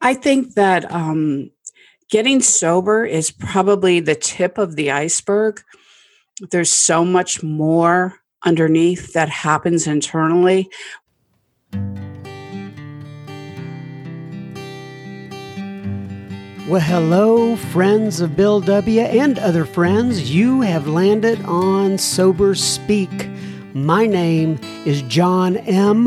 I think that um, getting sober is probably the tip of the iceberg. There's so much more underneath that happens internally. Well, hello, friends of Bill W. and other friends. You have landed on Sober Speak. My name is John M.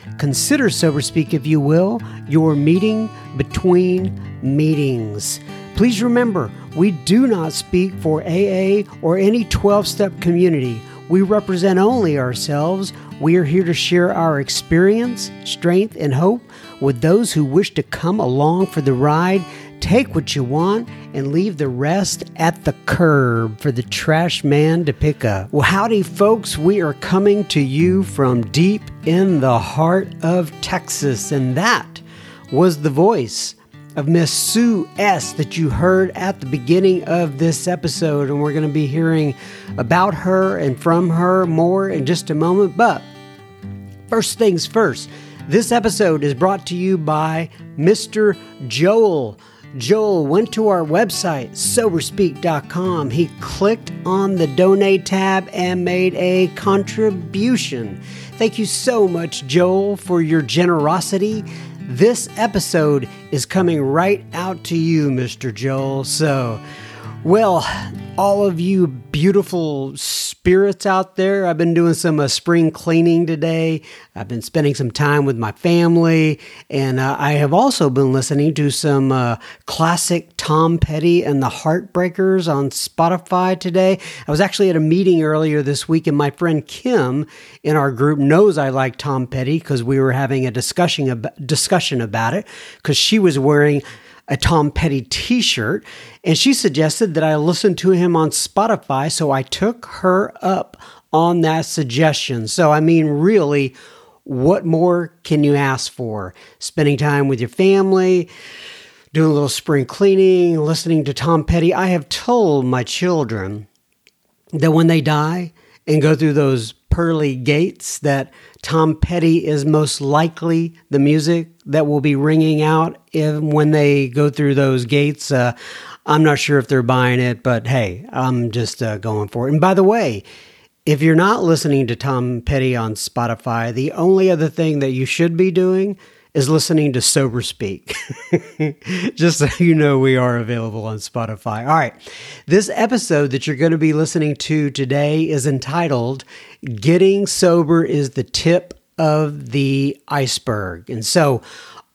Consider Sober Speak, if you will, your meeting between meetings. Please remember, we do not speak for AA or any 12 step community. We represent only ourselves. We are here to share our experience, strength, and hope with those who wish to come along for the ride Take what you want and leave the rest at the curb for the trash man to pick up. Well, howdy, folks. We are coming to you from deep in the heart of Texas, and that was the voice of Miss Sue S. that you heard at the beginning of this episode. And we're going to be hearing about her and from her more in just a moment. But first things first, this episode is brought to you by Mr. Joel. Joel went to our website, soberspeak.com. He clicked on the donate tab and made a contribution. Thank you so much, Joel, for your generosity. This episode is coming right out to you, Mr. Joel. So, well, all of you beautiful spirits out there, I've been doing some uh, spring cleaning today. I've been spending some time with my family, and uh, I have also been listening to some uh, classic Tom Petty and the Heartbreakers on Spotify today. I was actually at a meeting earlier this week, and my friend Kim in our group knows I like Tom Petty because we were having a discussion, discussion about it because she was wearing a Tom Petty t shirt, and she suggested that I listen to him on Spotify. So I took her up on that suggestion. So, I mean, really, what more can you ask for? Spending time with your family, doing a little spring cleaning, listening to Tom Petty. I have told my children that when they die and go through those pearly gates that Tom Petty is most likely the music that will be ringing out if, when they go through those gates. Uh, I'm not sure if they're buying it, but hey, I'm just uh, going for it. And by the way, if you're not listening to Tom Petty on Spotify, the only other thing that you should be doing is listening to Sober Speak. Just so you know, we are available on Spotify. All right. This episode that you're going to be listening to today is entitled Getting Sober is the Tip of the Iceberg. And so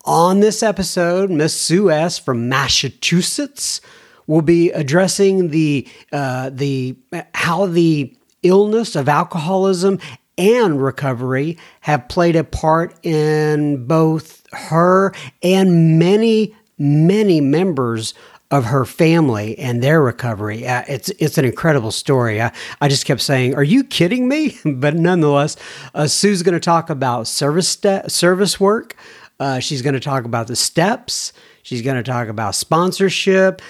on this episode, Miss Sue S. from Massachusetts will be addressing the, uh, the, how the illness of alcoholism and recovery have played a part in both her and many, many members of her family and their recovery. Uh, it's it's an incredible story. I, I just kept saying, "Are you kidding me?" but nonetheless, uh, Sue's going to talk about service st- service work. Uh, she's going to talk about the steps. She's going to talk about sponsorship.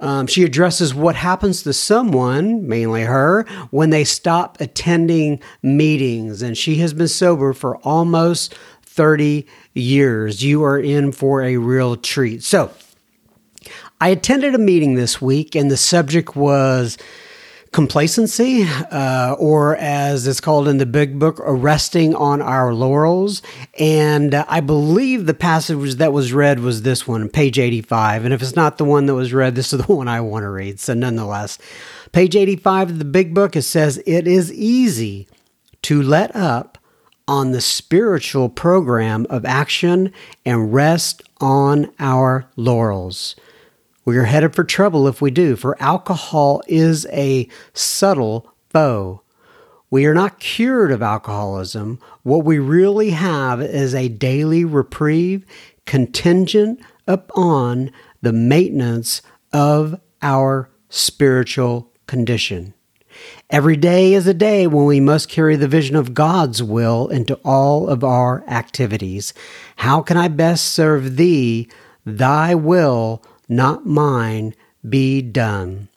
Um, she addresses what happens to someone, mainly her, when they stop attending meetings. And she has been sober for almost 30 years. You are in for a real treat. So, I attended a meeting this week, and the subject was complacency, uh, or as it's called in the big book, resting on our laurels. And uh, I believe the passage that was read was this one, page 85. And if it's not the one that was read, this is the one I want to read. So, nonetheless, page 85 of the big book, it says, It is easy to let up on the spiritual program of action and rest on our laurels. We are headed for trouble if we do, for alcohol is a subtle foe. We are not cured of alcoholism. What we really have is a daily reprieve contingent upon the maintenance of our spiritual condition. Every day is a day when we must carry the vision of God's will into all of our activities. How can I best serve Thee? Thy will, not mine, be done.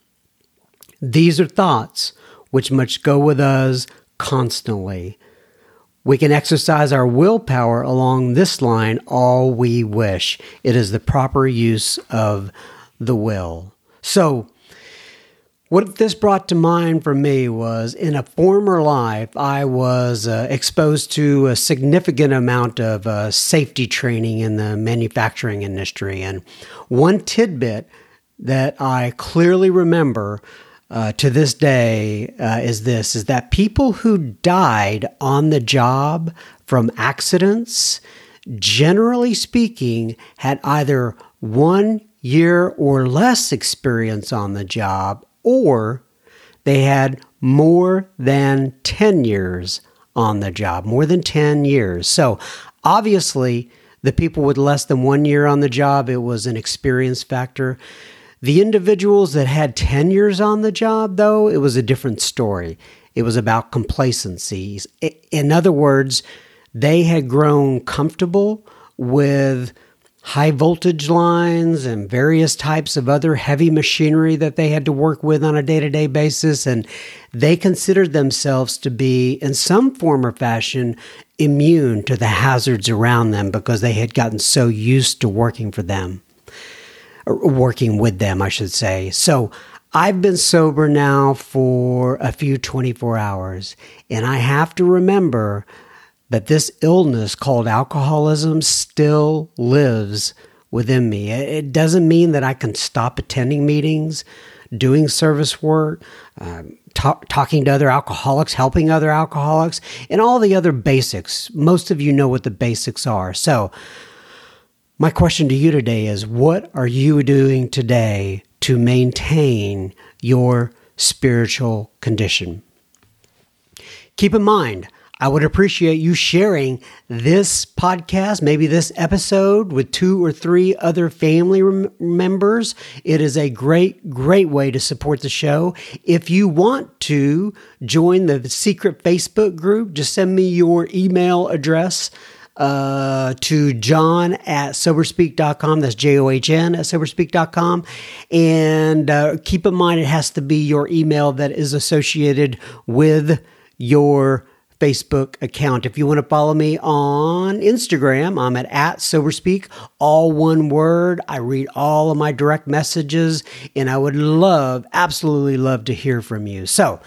These are thoughts which must go with us constantly. We can exercise our willpower along this line all we wish. It is the proper use of the will. So, what this brought to mind for me was in a former life, I was uh, exposed to a significant amount of uh, safety training in the manufacturing industry. And one tidbit that I clearly remember uh, to this day uh, is this is that people who died on the job from accidents, generally speaking, had either one year or less experience on the job or they had more than 10 years on the job, more than 10 years. So obviously, the people with less than one year on the job, it was an experience factor. The individuals that had 10 years on the job, though, it was a different story. It was about complacencies. In other words, they had grown comfortable with high voltage lines and various types of other heavy machinery that they had to work with on a day to day basis. And they considered themselves to be, in some form or fashion, immune to the hazards around them because they had gotten so used to working for them, or working with them, I should say. So I've been sober now for a few 24 hours, and I have to remember that this illness called alcoholism still lives within me. It doesn't mean that I can stop attending meetings, doing service work, um, talk, talking to other alcoholics, helping other alcoholics, and all the other basics. Most of you know what the basics are. So, my question to you today is what are you doing today to maintain your spiritual condition? Keep in mind, I would appreciate you sharing this podcast, maybe this episode, with two or three other family rem- members. It is a great, great way to support the show. If you want to join the secret Facebook group, just send me your email address uh, to john at soberspeak.com. That's J O H N at soberspeak.com. And uh, keep in mind, it has to be your email that is associated with your Facebook account. If you want to follow me on Instagram, I'm at, at SoberSpeak, all one word. I read all of my direct messages, and I would love, absolutely love to hear from you. So,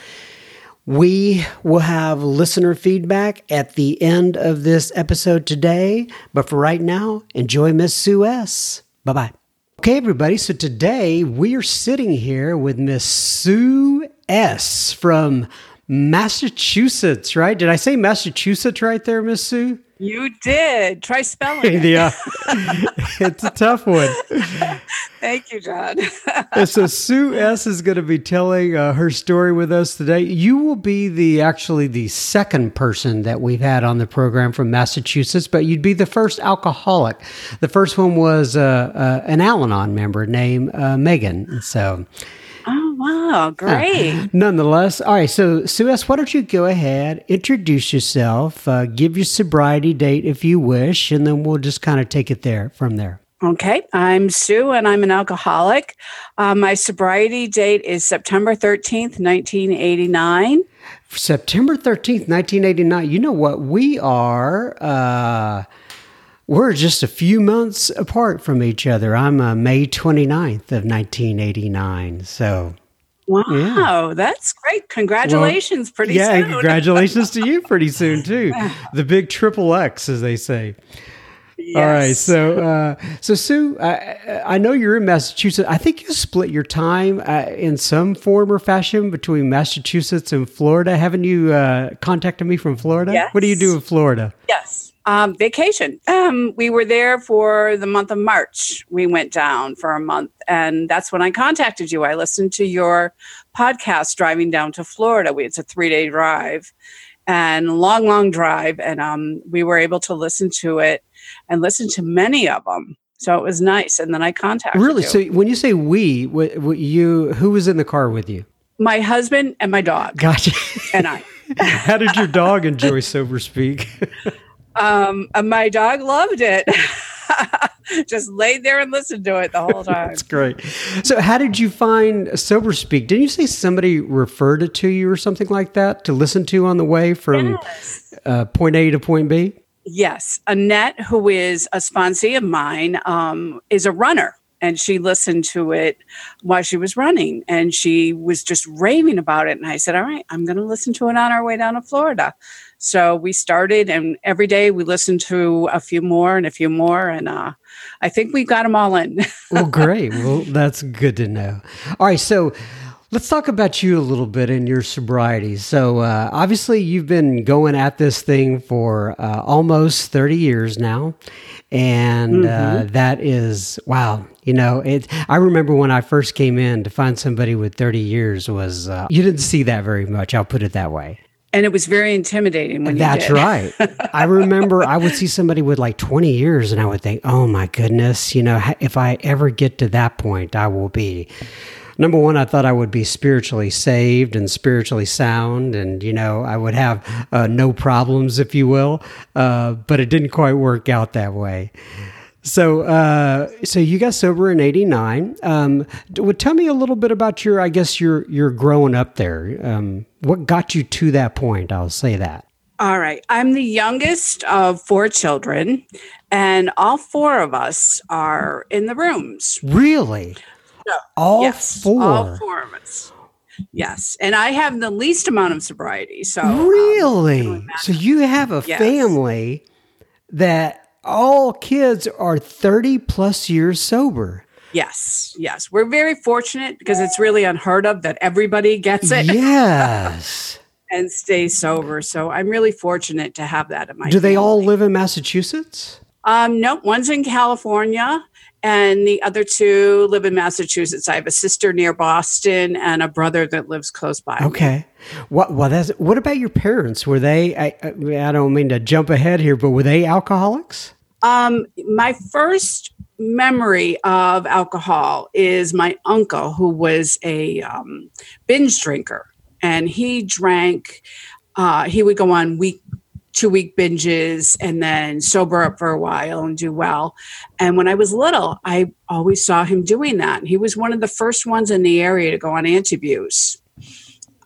we will have listener feedback at the end of this episode today. But for right now, enjoy Miss Sue S. Bye bye. Okay, everybody. So today we are sitting here with Miss Sue S. from Massachusetts, right? Did I say Massachusetts right there, Miss Sue? You did. Try spelling it. yeah. it's a tough one. Thank you, John. so Sue S is going to be telling uh, her story with us today. You will be the actually the second person that we've had on the program from Massachusetts, but you'd be the first alcoholic. The first one was uh, uh, an Al-Anon member named uh, Megan. So Wow, great. Uh, nonetheless, all right. So, Sue S., why don't you go ahead, introduce yourself, uh, give your sobriety date if you wish, and then we'll just kind of take it there from there. Okay, I'm Sue and I'm an alcoholic. Uh, my sobriety date is September 13th, 1989. September 13th, 1989. You know what? We are. Uh, we're just a few months apart from each other. I'm uh, May 29th of 1989. So Wow, yeah. that's great. Congratulations, well, pretty yeah, soon. congratulations to you pretty soon, too. The big triple X, as they say. Yes. All right, so uh, so Sue, I, I, know you're in Massachusetts. I think you split your time uh, in some form or fashion between Massachusetts and Florida. Haven't you uh, contacted me from Florida? Yes. What do you do in Florida? Yes. Um, vacation. Um, we were there for the month of March. We went down for a month, and that's when I contacted you. I listened to your podcast driving down to Florida. We, it's a three day drive and long, long drive, and um, we were able to listen to it and listen to many of them. So it was nice. And then I contacted Really? you. So when you say we, what, what you who was in the car with you? my husband and my dog Gotcha. and I. How did your dog enjoy sober speak? Um, my dog loved it. Just laid there and listened to it the whole time. That's great. So, how did you find Sober Speak? Didn't you say somebody referred it to you or something like that to listen to on the way from Yes. uh, point A to point B? Yes, Annette, who is a sponsee of mine, um, is a runner, and she listened to it while she was running, and she was just raving about it. And I said, "All right, I'm going to listen to it on our way down to Florida." So we started, and every day we listened to a few more and a few more, and uh, I think we got them all in. Well, great. well, that's good to know. All right. So, let's talk about you a little bit and your sobriety. So, uh, obviously, you've been going at this thing for uh, almost 30 years now. And uh, that is, wow. You know, it. I remember when I first came in to find somebody with 30 years was, uh, you didn't see that very much. I'll put it that way. And it was very intimidating when That's you did. right. I remember I would see somebody with like 20 years and I would think, oh my goodness, you know, if I ever get to that point, I will be. Number one, I thought I would be spiritually saved and spiritually sound, and you know I would have uh, no problems, if you will. Uh, but it didn't quite work out that way. So, uh, so you got sober in '89. Um, well, tell me a little bit about your, I guess your your growing up there. Um, what got you to that point? I'll say that. All right. I'm the youngest of four children, and all four of us are in the rooms. Really? No. All yes, four. All four of us. Yes. And I have the least amount of sobriety. So, um, really? So you have a Yes. family that all kids are 30 plus years sober. Yes. Yes. We're very fortunate because it's really unheard of that everybody gets it Yes. and stays sober. So, I'm really fortunate to have that in my Do they all live in Massachusetts? Um, no, one's in California and the other two live in Massachusetts. I have a sister near Boston and a brother that lives close by. Okay. What well that's what about your parents? Were they I, I I don't mean to jump ahead here, but were they alcoholics? Um, my first memory of alcohol is my uncle, who was a um, binge drinker, and he drank. Uh, he would go on week, two week binges, and then sober up for a while and do well. And when I was little, I always saw him doing that. He was one of the first ones in the area to go on Antabuse.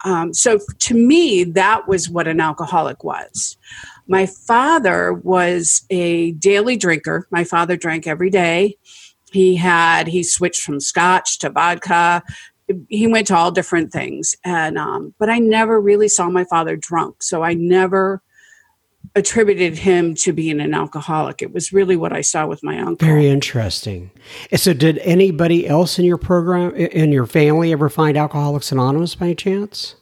Um, so to me, that was what an alcoholic was. My father was a daily drinker. My father drank every day. He had he switched from scotch to vodka. He went to all different things, and um, but I never really saw my father drunk. So I never attributed him to being an alcoholic. It was really what I saw with my uncle. Very interesting. So did anybody else in your program in your family ever find Alcoholics Anonymous by chance?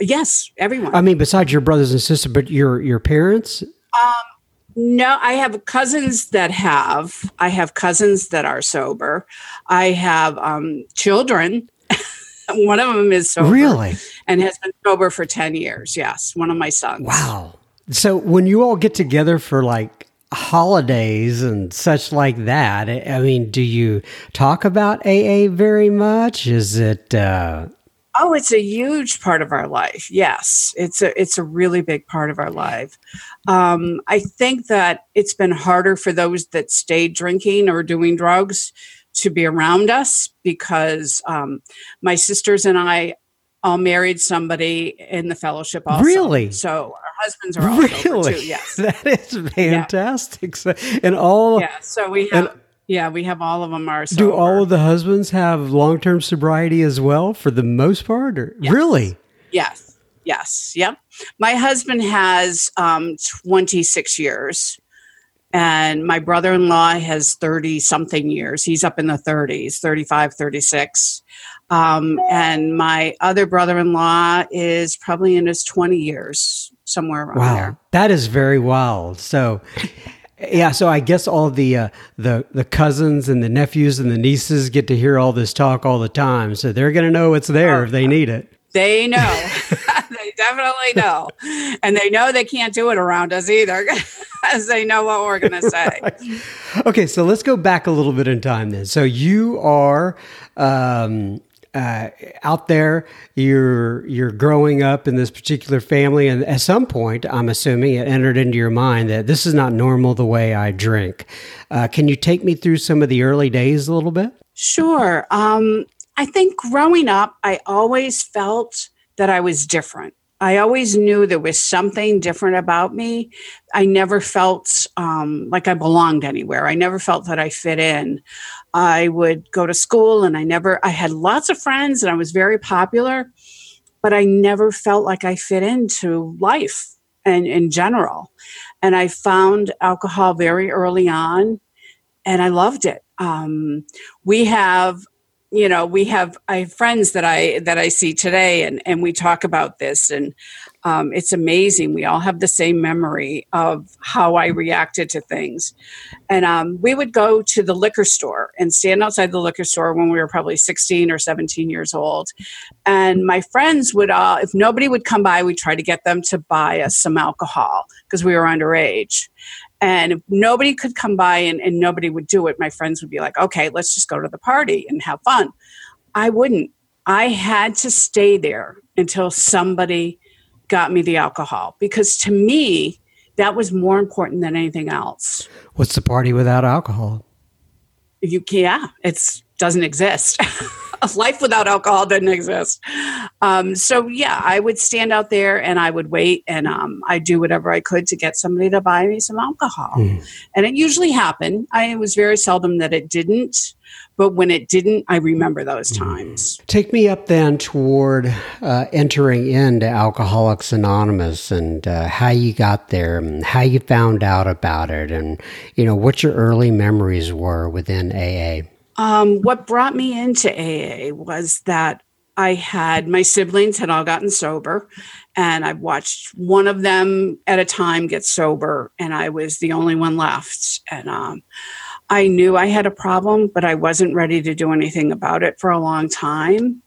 Yes, everyone. I mean besides your brothers and sisters, but your your parents? No, I have cousins that have. I have cousins that are sober. I have um, children. one of them is sober. Really? And has been sober for 10 years. Yes. One of my sons. Wow. So when you all get together for like holidays and such like that, I I mean, do you talk about AA very much? Is it uh Oh, it's a huge part of our life. Yes, it's a it's a really big part of our life. Um, I think that it's been harder for those that stayed drinking or doing drugs to be around us because um, my sisters and I all married somebody in the fellowship. Also. Really? So our husbands are all really? too. Yes. That is fantastic. So, and all Yeah. So we have. Yeah, we have all of them are. do all of the husbands have long-term sobriety as well for the most part or really? Yes. Yes. Yep. My husband has um, 26 years, and my brother in law has 30 something years. He's up in the 30s, 35, 36. Um, and my other brother in law is probably in his 20 years, somewhere around Wow, there. that is very wild. So, yeah, so I guess all the uh, the the cousins and the nephews and the nieces get to hear all this talk all the time, so they're going to know it's there if they need it. They know. they definitely know. And they know they can't do it around us either. as they know what we're going to say. right. Okay, so let's go back a little bit in time then. So you are um, uh, out there, you're you're growing up in this particular family, and at some point, I'm assuming it entered into your mind that this is not normal the way I drink. Uh, can you take me through some of the early days a little bit? Sure. Um, I think growing up, I always felt that I was different. I always knew there was something different about me. I never felt um, like I belonged anywhere. I never felt that I fit in. I would go to school and I never, I had lots of friends and I was very popular, but I never felt like I fit into life and in general. And I found alcohol very early on and I loved it. Um, we have you know we have i have friends that i that i see today and and we talk about this and um, it's amazing we all have the same memory of how i reacted to things and um, we would go to the liquor store and stand outside the liquor store when we were probably 16 or 17 years old and my friends would all if nobody would come by we'd try to get them to buy us some alcohol because we were underage and if nobody could come by and, and nobody would do it, my friends would be like, okay, let's just go to the party and have fun. I wouldn't. I had to stay there until somebody got me the alcohol because to me, that was more important than anything else. What's the party without alcohol? You yeah, it's doesn't exist. life without alcohol didn't exist. Um, so yeah, I would stand out there and I would wait and um, I'd do whatever I could to get somebody to buy me some alcohol. Mm. And it usually happened. I, it was very seldom that it didn't. But when it didn't, I remember those hmm. times. Take me up then toward uh, entering into Alcoholics Anonymous and uh, how you got there, and how you found out about it, and you know what your early memories were within AA. Um, what brought me into AA was that I had my siblings had all gotten sober, and I watched one of them at a time get sober, and I was the only one left. And um, I knew I had a problem, but I wasn't ready to do anything about it for a long time.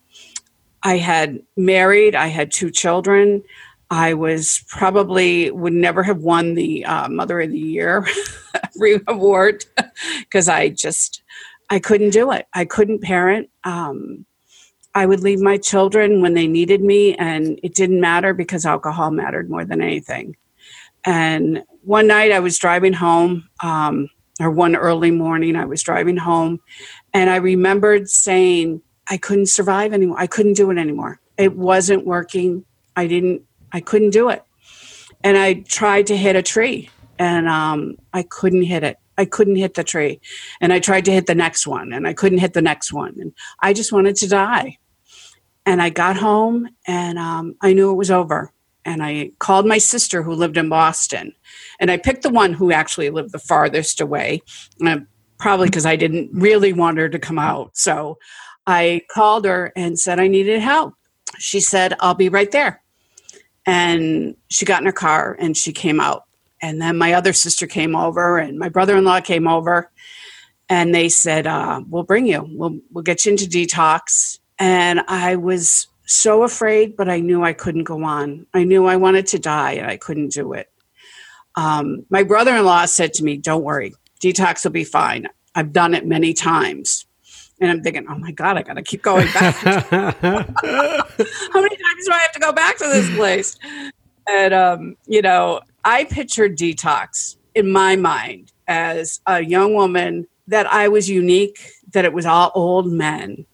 I had married, I had two children. I was probably would never have won the uh, Mother of the Year award because I just I couldn't do it. I couldn't parent. Um, I would leave my children when they needed me, and it didn't matter because alcohol mattered more than anything. And one night I was driving home, um, or one early morning I was driving home, and I remembered saying, I couldn't survive anymore. I couldn't do it anymore. It wasn't working. I didn't, I couldn't do it. And I tried to hit a tree, and um, I couldn't hit it. I couldn't hit the tree. And I tried to hit the next one and I couldn't hit the next one. And I just wanted to die. And I got home and um, I knew it was over. And I called my sister who lived in Boston. And I picked the one who actually lived the farthest away, uh, probably because I didn't really want her to come out. So I called her and said I needed help. She said, I'll be right there. And she got in her car and she came out and then my other sister came over and my brother-in-law came over and they said uh, we'll bring you. We'll, we'll get you into detox. And i was so afraid but i knew i couldn't go on. I knew i wanted to die and i couldn't do it. Um, my brother-in-law said to me don't worry. Detox will be fine. I've done it many times. And I'm thinking, oh my God, I got to keep going back. How many times do I have to go back to this place? And, um, you know, I pictured detox in my mind as a young woman that I was unique, that it was all old men,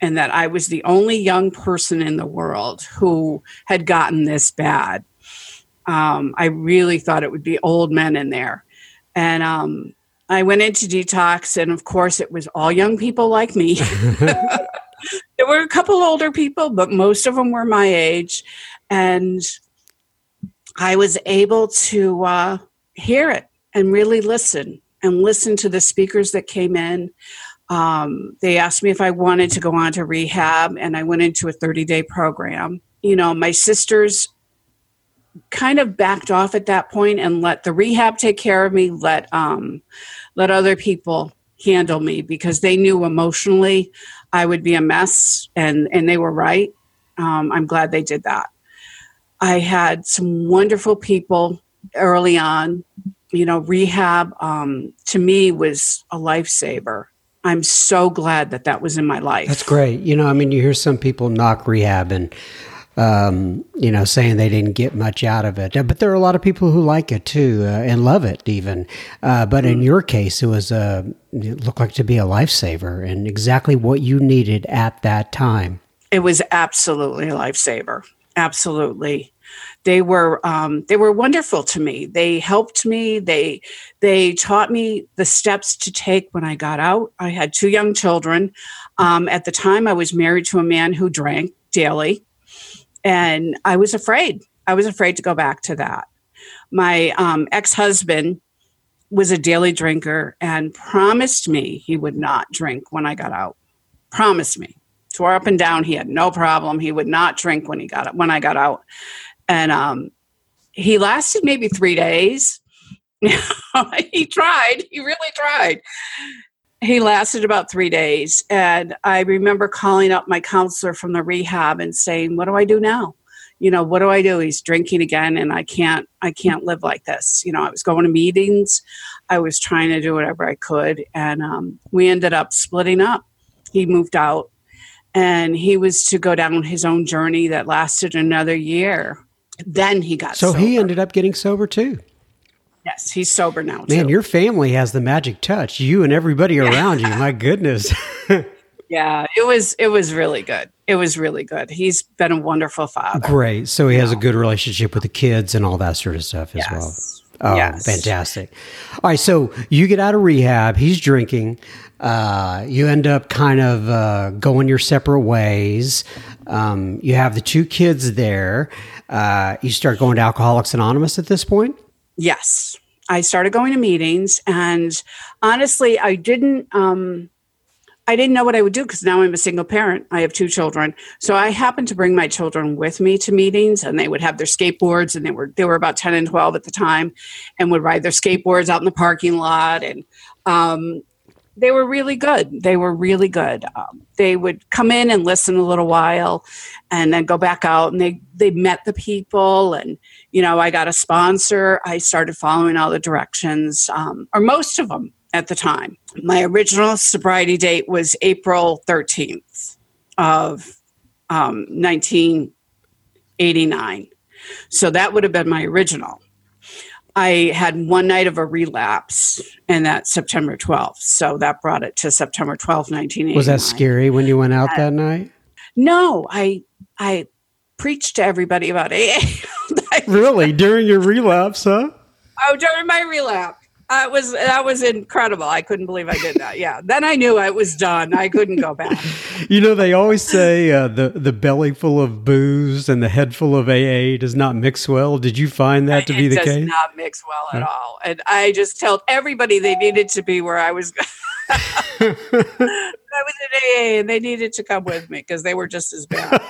and that I was the only young person in the world who had gotten this bad. Um, I really thought it would be old men in there. And um, I went into detox, and of course, it was all young people like me. there were a couple older people, but most of them were my age. And I was able to uh, hear it and really listen and listen to the speakers that came in. Um, they asked me if I wanted to go on to rehab, and I went into a 30 day program. You know, my sisters kind of backed off at that point and let the rehab take care of me, let um, let other people handle me because they knew emotionally I would be a mess, and and they were right. Um, I'm glad they did that. I had some wonderful people early on you know, rehab um, to me was a lifesaver. I'm so glad that that was in my life. That's great. You know, I mean, you hear some people knock rehab and, um, you know, saying they didn't get much out of it. But there are a lot of people who like it too uh, and love it even. Uh, but in your case, it was a, it looked like to be a lifesaver and exactly what you needed at that time. It was absolutely a lifesaver. Absolutely they were um, they were wonderful to me. They helped me. They they taught me the steps to take when I got out. I had two young children. Um, at the time, I was married to a man who drank daily, and I was afraid. I was afraid to go back to that. My um, ex husband was a daily drinker and promised me he would not drink when I got out. Promised me. Swore up and down he had no problem. He would not drink when he got when I got out and um, he lasted maybe three days. he tried. He really tried. He lasted about three days, and I remember calling up my counselor from the rehab and saying, "What do I do now? You know, what do I do? He's drinking again, and I can't. I can't live like this. You know, I was going to meetings. I was trying to do whatever I could, and um, we ended up splitting up. He moved out, and he was to go down his own journey that lasted another year then he got so sober. he ended up getting sober too. Yes, he's sober now. Man, too. your family has the magic touch. You and everybody around you. My goodness. yeah, it was it was really good. It was really good. He's been a wonderful father. Great. So he has a good relationship with the kids and all that sort of stuff as yes. well. Oh, yes. fantastic. All right. So you get out of rehab. He's drinking. Uh, you end up kind of uh, going your separate ways. Um, you have the two kids there. Uh, you start going to Alcoholics Anonymous at this point? Yes. I started going to meetings. And honestly, I didn't. Um, I didn't know what I would do because now I'm a single parent. I have two children. So I happened to bring my children with me to meetings and they would have their skateboards and they were they were about 10 and 12 at the time and would ride their skateboards out in the parking lot and um, they were really good. They were really good. Um, they would come in and listen a little while, and then go back out. And they they met the people, and you know, I got a sponsor. I started following all the directions, um, or most of them at the time. My original sobriety date was April thirteenth of um, nineteen eighty nine. So that would have been my original. I had one night of a relapse, and that's September 12th. So that brought it to September 12th, 1989. Was that scary when you went out that night? No, I I preached to everybody about AA. really? During your relapse, huh? Oh, during my relapse. Uh, was that was incredible. I couldn't believe I did that. Yeah. Then I knew I was done. I couldn't go back. you know, they always say uh, the the belly full of booze and the head full of AA does not mix well. Did you find that to it be the case? It does case? Not mix well at all. And I just told everybody they needed to be where I was. I was in AA and they needed to come with me because they were just as bad.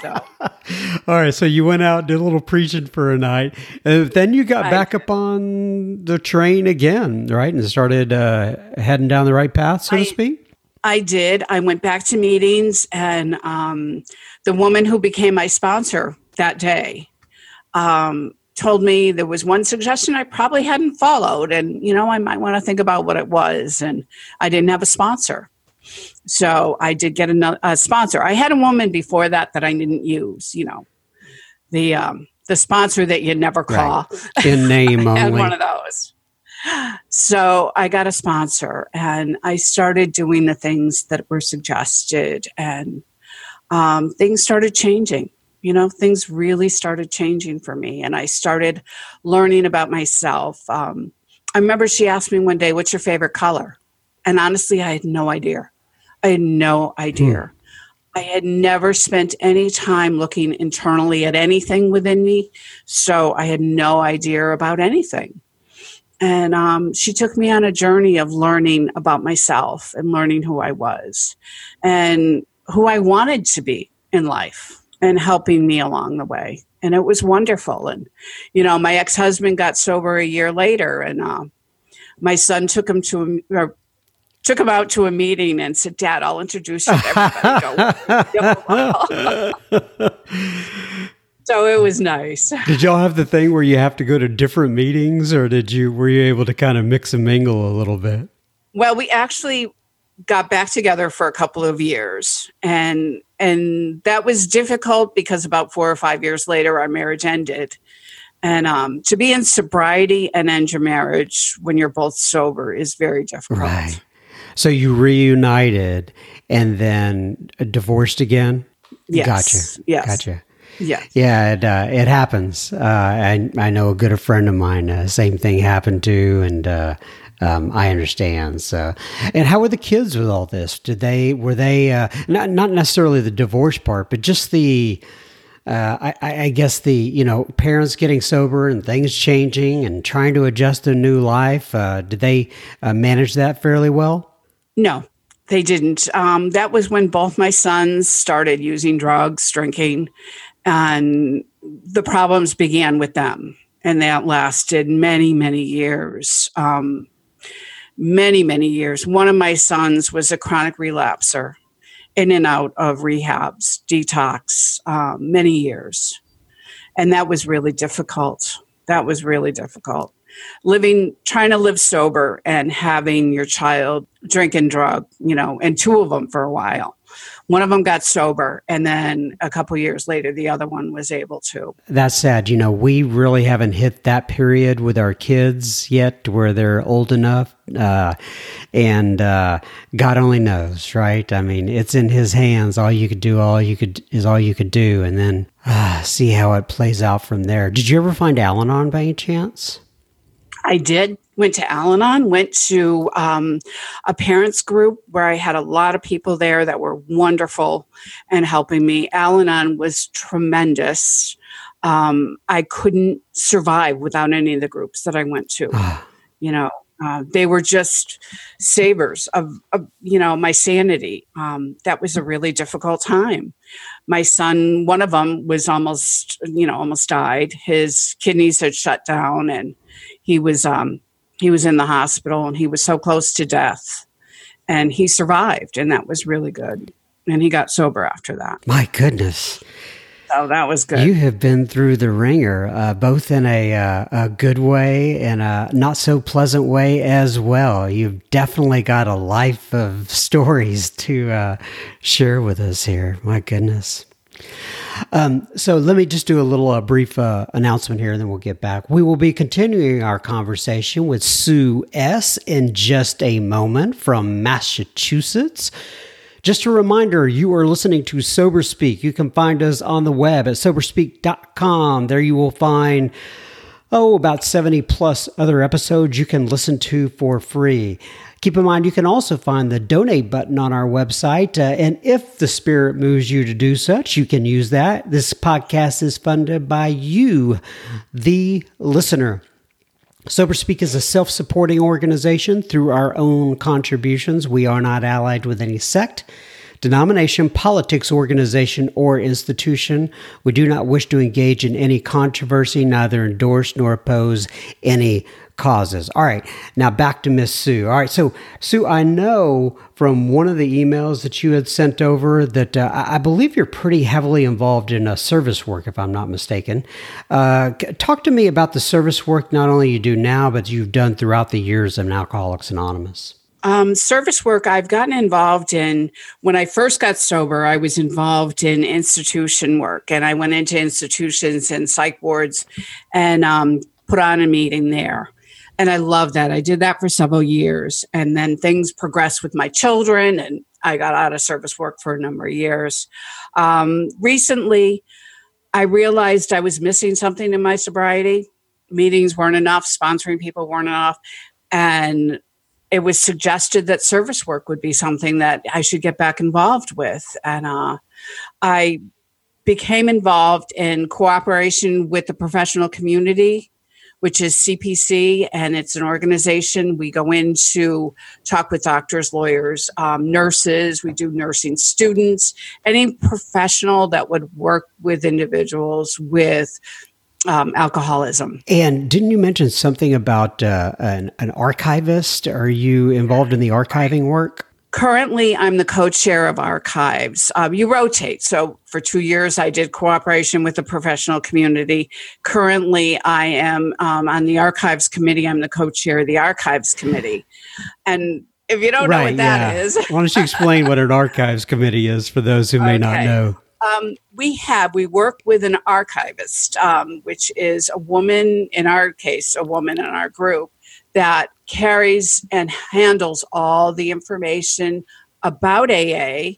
So. All right, so you went out, did a little preaching for a night, and then you got I back did. up on the train again, right, and started uh, heading down the right path, so I, to speak. I did. I went back to meetings, and um, the woman who became my sponsor that day um, told me there was one suggestion I probably hadn't followed, and you know I might want to think about what it was. And I didn't have a sponsor, so I did get a, a sponsor. I had a woman before that that I didn't use. You know, the um, the sponsor that you never call right. in name only. one of those. So I got a sponsor, and I started doing the things that were suggested, and um, things started changing you know things really started changing for me and i started learning about myself. Um, i remember she asked me one day what's your favorite color? And honestly i had no idea. I had no idea. Hmm. i had never spent any time looking internally at anything within me so i had no idea about anything. And um, she took me on a journey of learning about myself and learning who i was and who i wanted to be in life and helping me along the way. And it was wonderful. And, you know, my ex husband got sober a year later, and uh, my son took him to a, or took him out to a meeting and said, Dad, I'll introduce you to everybody. So it was nice. Did y'all have the thing where you have to go to different meetings, or did you were you able to kind of mix and mingle a little bit? Well, we actually got back together for a couple of years, and and that was difficult because about four or five years later, our marriage ended. And um, to be in sobriety and end your marriage when you're both sober is very difficult. Right. So you reunited and then divorced again? Yes. Gotcha. Yes. Gotcha. Yeah. Yeah, it, uh, it happens. Uh, I, I know a good friend of mine, uh, same thing happened to, and uh, um, I understand. So, and how were the kids with all this? Did they, were they, uh, not, not necessarily the divorce part, but just the, uh, I, I, guess the you know parents getting sober and things changing and trying to adjust a new life. Uh, did they uh, manage that fairly well? No, they didn't. Um, that was when both my sons started using drugs, drinking, and the problems began with them. And that lasted many, many years. Um, many, many years. One of my sons was a chronic relapser, in and out of rehabs, detox, um, many years. And that was really difficult. That was really difficult living trying to live sober and having your child drink and drug you know and two of them for a while one of them got sober and then a couple years later the other one was able to. That's sad you know we really haven't hit that period with our kids yet where they're old enough uh, and uh, god only knows right? I mean it's in his hands. All you could do all you could is all you could do and then uh, see how it plays out from there. Did you ever find al-anon by any chance I did. Went to Al Anon, went to um, a parents group where I had a lot of people there that were wonderful and helping me. Al Anon was tremendous. Um, I couldn't survive without any of the groups that I went to. Ah. you know, uh, they were just savers of, of you know my sanity. Um, that was a really difficult time. My son, one of them, was almost you know almost died. His kidneys had shut down, and he was um, he was in the hospital and he was so close to death and he survived and that was really good. And he got sober after that. My goodness. Oh, that was good. You have been through the ringer uh, both in a, uh, a good way and a not so pleasant way as well. You've definitely got a life of stories to uh, share with us here. My goodness um, so let me just do a little uh, brief uh, announcement here, and then we'll get back. We will be continuing our conversation with Sue S. in just a moment from Massachusetts. Just a reminder, you are listening to Sober Speak. You can find us on the web at soberspeak.com. There you will find oh, about 70 plus other episodes you can listen to for free. Keep in mind, you can also find the donate button on our website. Uh, and if the Spirit moves you to do such, you can use that. This podcast is funded by you, the listener. Sober Speak is a self supporting organization through our own contributions. We are not allied with any sect denomination, politics, organization, or institution. We do not wish to engage in any controversy, neither endorse nor oppose any causes. All right, now back to Miss Sue. All right, so Sue, I know from one of the emails that you had sent over that uh, I believe you're pretty heavily involved in uh, service work, if I'm not mistaken. Uh, talk to me about the service work not only you do now, but you've done throughout the years of Alcoholics Anonymous. Um, service work I've gotten involved in when I first got sober, I was involved in institution work and I went into institutions and psych wards and um, put on a meeting there. And I love that. I did that for several years. And then things progressed with my children and I got out of service work for a number of years. Um, recently, I realized I was missing something in my sobriety. Meetings weren't enough, sponsoring people weren't enough. And it was suggested that service work would be something that I should get back involved with. And uh, I became involved in cooperation with the professional community, which is CPC, and it's an organization. We go in to talk with doctors, lawyers, um, nurses. We do nursing students, any professional that would work with individuals with um, alcoholism. And didn't you mention something about uh, an, an, archivist? Are you involved in the archiving work? Currently, I'm the co chair of archives. Um, you rotate. So, for two years, I did cooperation with the professional community. Currently, I am um, on the archives committee. I'm the co chair of the archives committee. And if you don't right, know what that yeah. is, why don't you explain what an archives committee is for those who may okay. not know? Um, we have we work with an archivist, um, which is a woman. In our case, a woman in our group that carries and handles all the information about AA,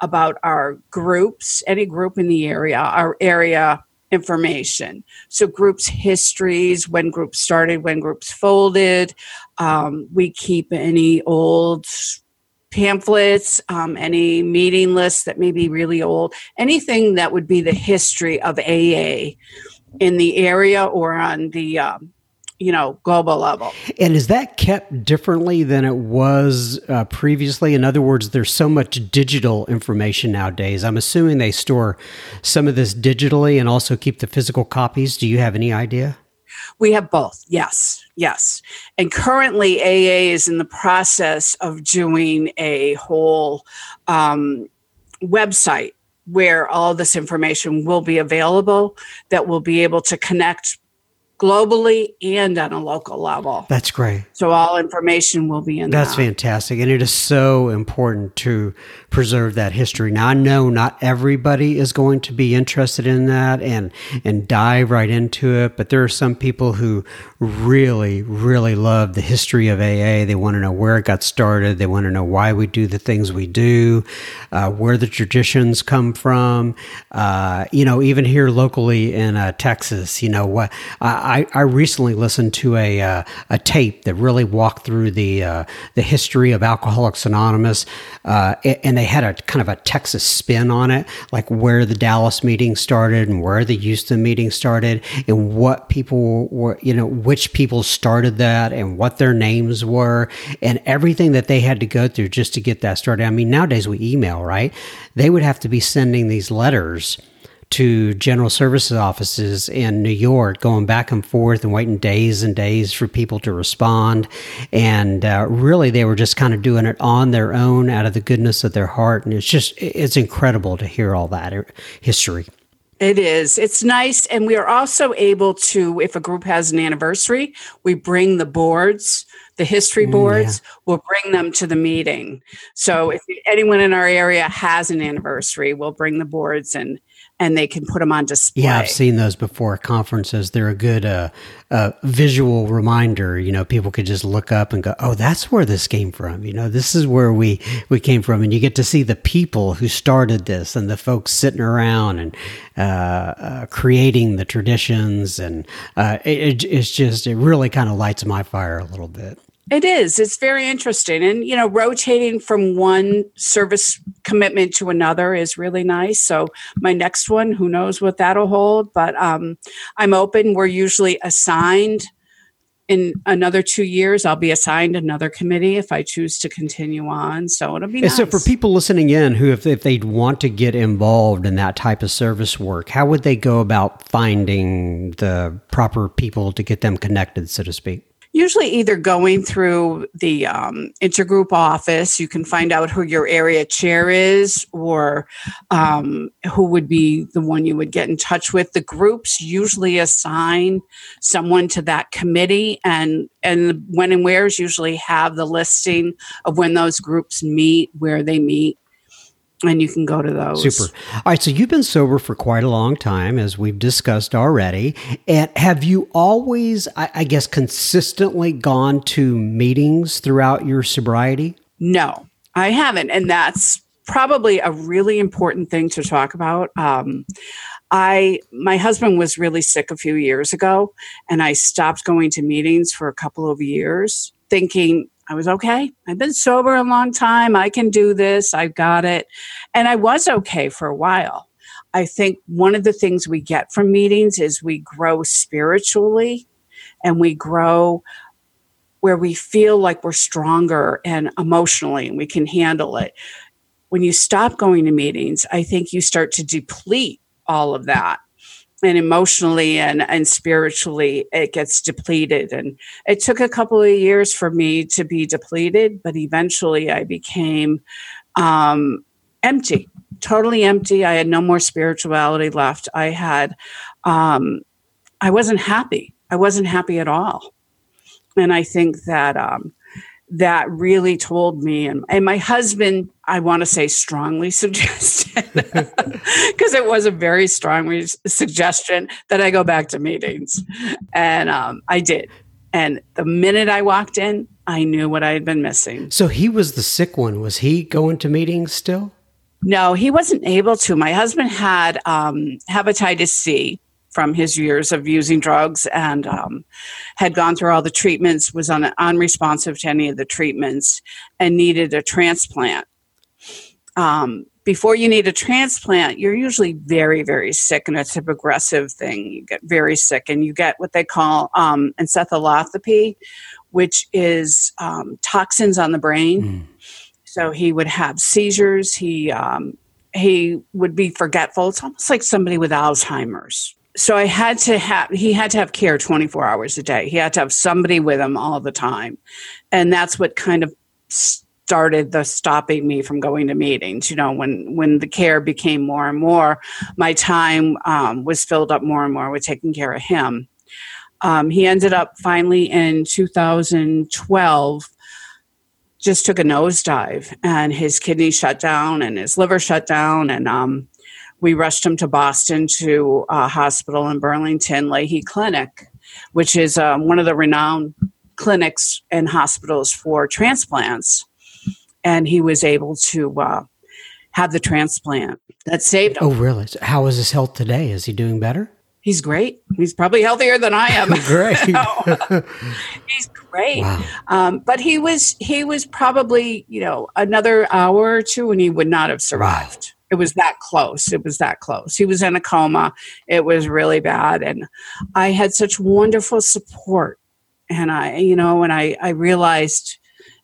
about our groups, any group in the area, our area information. So, groups' histories, when groups started, when groups folded. Um, we keep any old pamphlets, um, any meeting lists that may be really old, anything that would be the history of AA in the area or on the um, you know global level. And is that kept differently than it was uh, previously? In other words there's so much digital information nowadays. I'm assuming they store some of this digitally and also keep the physical copies. Do you have any idea we have both yes yes and currently aa is in the process of doing a whole um, website where all this information will be available that will be able to connect globally and on a local level. That's great. So all information will be in That's fantastic. And it is so important to preserve that history. Now I know not everybody is going to be interested in that and and dive right into it, but there are some people who really, really love the history of AA. They want to know where it got started. They want to know why we do the things we do, uh, where the traditions come from. Uh, you know, even here locally in uh, Texas, you know, what I, I recently listened to a uh, a tape that really walked through the uh, the history of Alcoholics Anonymous, uh, and they had a kind of a Texas spin on it, like where the Dallas meeting started and where the Houston meeting started, and what people were, you know which people started that and what their names were and everything that they had to go through just to get that started. I mean, nowadays we email, right? They would have to be sending these letters to general services offices in New York, going back and forth and waiting days and days for people to respond. And uh, really, they were just kind of doing it on their own out of the goodness of their heart. And it's just, it's incredible to hear all that uh, history. It is. It's nice. And we are also able to, if a group has an anniversary, we bring the boards, the history mm, boards, yeah. we'll bring them to the meeting. So if anyone in our area has an anniversary, we'll bring the boards and and they can put them on display. Yeah, I've seen those before at conferences. They're a good uh, uh, visual reminder. You know, people could just look up and go, "Oh, that's where this came from." You know, this is where we we came from, and you get to see the people who started this and the folks sitting around and uh, uh creating the traditions, and uh, it, it's just it really kind of lights my fire a little bit. It is. It's very interesting. And, you know, rotating from one service commitment to another is really nice. So, my next one, who knows what that'll hold, but um, I'm open. We're usually assigned in another two years, I'll be assigned another committee if I choose to continue on. So it'll be nice. So for people listening in who, if, if they'd want to get involved in that type of service work, how would they go about finding the proper people to get them connected, so to speak? Usually either going through the um, intergroup office you can find out who your area chair is or um, who would be the one you would get in touch with. The groups usually assign someone to that committee and and when and where's usually have the listing of when those groups meet where they meet and you can go to those. Super. All right. So you've been sober for quite a long time, as we've discussed already. And have you always, I, I guess, consistently gone to meetings throughout your sobriety? No, I haven't. And that's probably a really important thing to talk about. Um, I my husband was really sick a few years ago, and I stopped going to meetings for a couple of years, thinking I was okay. I've been sober a long time. I can do this. I've got it. And I was okay for a while. I think one of the things we get from meetings is we grow spiritually and we grow where we feel like we're stronger and emotionally and we can handle it. When you stop going to meetings, I think you start to deplete all of that and emotionally and, and spiritually it gets depleted. And it took a couple of years for me to be depleted but eventually i became um, empty totally empty. I had no more spirituality left. I had um, i wasn't happy. I wasn't happy at all. And i think that um, that really told me and, and my husband i want to say strongly suggested because it was a very strong re- suggestion that i go back to meetings. And um, i did. And the minute i walked in i knew what i had been missing. So he was the sick one. Was he going to meetings still? No he wasn't able to. My husband had um, hepatitis c from his years of using drugs and um, had gone through all the treatments, was un- unresponsive to any of the treatments, and needed a transplant. Um, before you need a transplant, you're usually very, very sick, and it's a progressive thing. You get very sick, and you get what they call um, encephalopathy, which is um, toxins on the brain. Mm. So he would have seizures. He um, he would be forgetful. It's almost like somebody with Alzheimer's so I had to have he had to have care 24 hours a day. He had to have somebody with him all the time. And that's what kind of started the stopping me from going to meetings. You know, when when the care became more and more, my time um, was filled up more and more with taking care of him. Um, he ended up finally in 2012 just took a nosedive and his kidney shut down and his liver shut down and um, we rushed him to Boston to a hospital in Burlington, Lahey Clinic, which is um, one of the renowned clinics and hospitals for transplants. And he was able to uh, have the transplant that saved him. Oh, really? So how is his health today? Is he doing better? He's great. He's probably healthier than I am. great. He's great. Wow. Um, but he was he was probably you know another hour or two, and he would not have survived. Wow it was that close. It was that close. He was in a coma. It was really bad. And I had such wonderful support. And I, you know, and I, I realized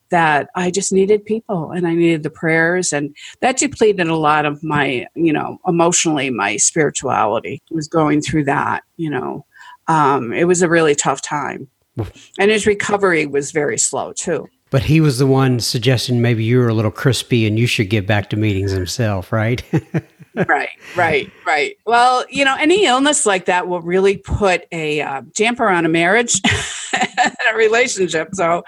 that I just needed people and I needed the prayers. And that depleted a lot of my, you know, emotionally, my spirituality was going through that, you know. Um, it was a really tough time. And his recovery was very slow too. But he was the one suggesting maybe you were a little crispy and you should get back to meetings himself, right? right, right, right. Well, you know, any illness like that will really put a uh, damper on a marriage a relationship. So,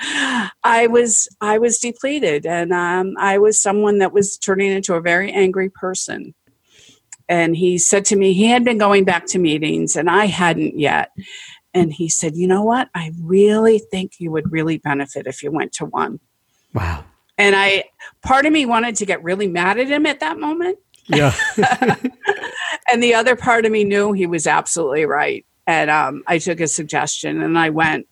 I was I was depleted, and um, I was someone that was turning into a very angry person. And he said to me, he had been going back to meetings, and I hadn't yet and he said, "You know what? I really think you would really benefit if you went to one." Wow. And I part of me wanted to get really mad at him at that moment. Yeah. and the other part of me knew he was absolutely right. And um, I took his suggestion and I went.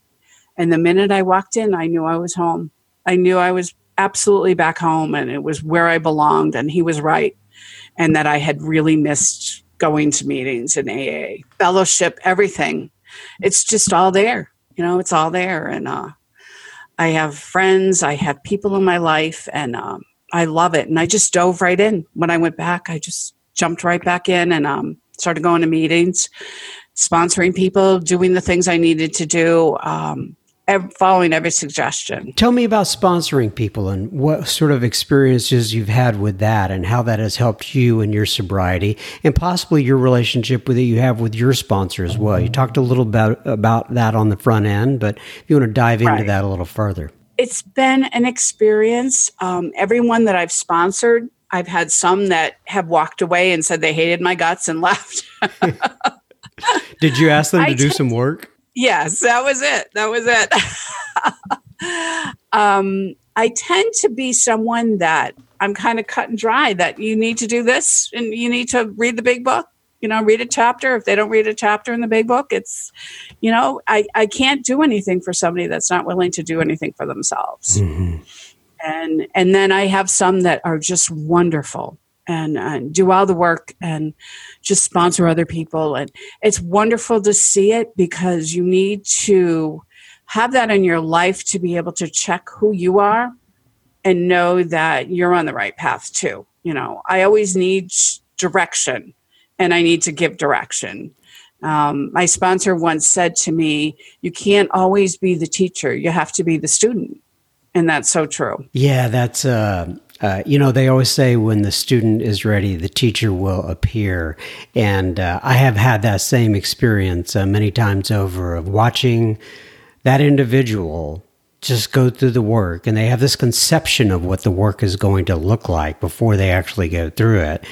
And the minute I walked in, I knew I was home. I knew I was absolutely back home and it was where I belonged. And he was right. And that I had really missed going to meetings in AA, fellowship, everything it's just all there. You know, it's all there. And uh, I have friends, I have people in my life, and um, I love it. And I just dove right in. When I went back, I just jumped right back in and um, started going to meetings, sponsoring people, doing the things I needed to do. Um, following every suggestion. Tell me about sponsoring people and what sort of experiences you've had with that and how that has helped you in your sobriety and possibly your relationship with it you have with your sponsor as well. You talked a little about about that on the front end, but if you want to dive into right. that a little further. It's been an experience. Um, everyone that I've sponsored, I've had some that have walked away and said they hated my guts and left. Did you ask them to I do t- some work? Yes, that was it. That was it. um, I tend to be someone that I'm kind of cut and dry that you need to do this and you need to read the big book, you know, read a chapter. If they don't read a chapter in the big book, it's, you know, I, I can't do anything for somebody that's not willing to do anything for themselves. Mm-hmm. And, and then I have some that are just wonderful and, do all the work and just sponsor other people. And it's wonderful to see it because you need to have that in your life to be able to check who you are and know that you're on the right path too. You know, I always need direction and I need to give direction. Um, my sponsor once said to me, You can't always be the teacher, you have to be the student. And that's so true. Yeah, that's, uh, uh, you know, they always say when the student is ready, the teacher will appear. And uh, I have had that same experience uh, many times over of watching that individual just go through the work and they have this conception of what the work is going to look like before they actually go through it.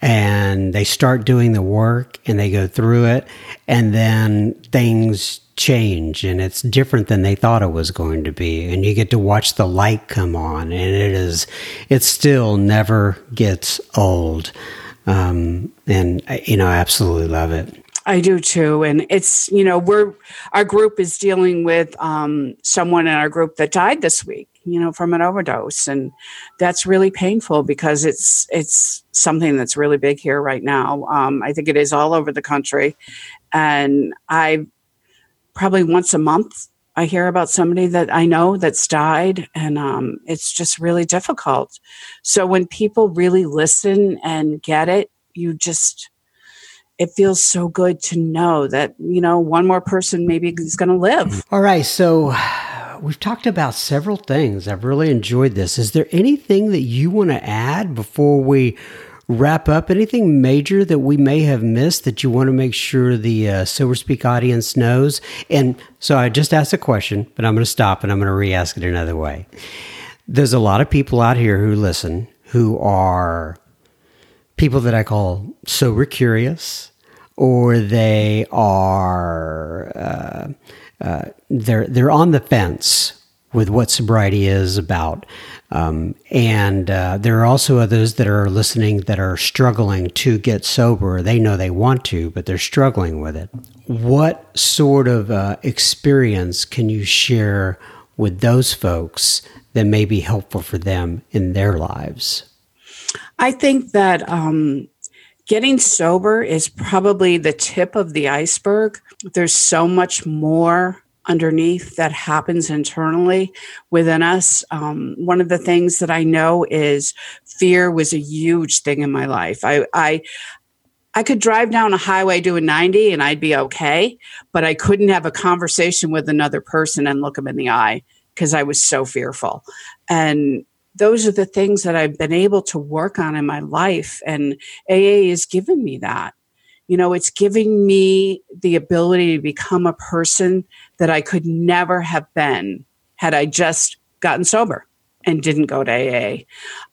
And they start doing the work and they go through it and then things change and it's different than they thought it was going to be and you get to watch the light come on and it is it still never gets old um, and you know i absolutely love it I do too. And it's, you know, we're, our group is dealing with um, someone in our group that died this week, you know, from an overdose. And that's really painful because it's, it's something that's really big here right now. Um, I think it is all over the country. And I probably once a month, I hear about somebody that I know that's died, and um, it's just really difficult. So when people really listen and get it, you just it feels so good to know that you know one more person maybe is going to live. All right so we've talked about several things. I've really enjoyed this. Is there anything that you want to add before we wrap up. Anything major that we may have missed that you want to make sure the uh, sober speak audience knows? And so i just asked a question but i'm going to stop and i'm going to re-ask it another way. There's a lot of people out here who listen who are people that I call sober curious, or they are uh, uh, they're they're on the fence with what sobriety is about. Um, and uh, there are also others that are listening that are struggling to get sober. They know they want to, but they're struggling with it. What sort of uh, experience can you share with those folks that may be helpful for them in their lives? I think that um, getting sober is probably the tip of the iceberg. There's so much more underneath that happens internally within us. Um, one of the things that I know is fear was a huge thing in my life. I, I I could drive down a highway doing 90 and I'd be okay, but I couldn't have a conversation with another person and look them in the eye because I was so fearful. And those are the things that I've been able to work on in my life. And AA has given me that. You know, it's giving me the ability to become a person that I could never have been had I just gotten sober and didn't go to AA.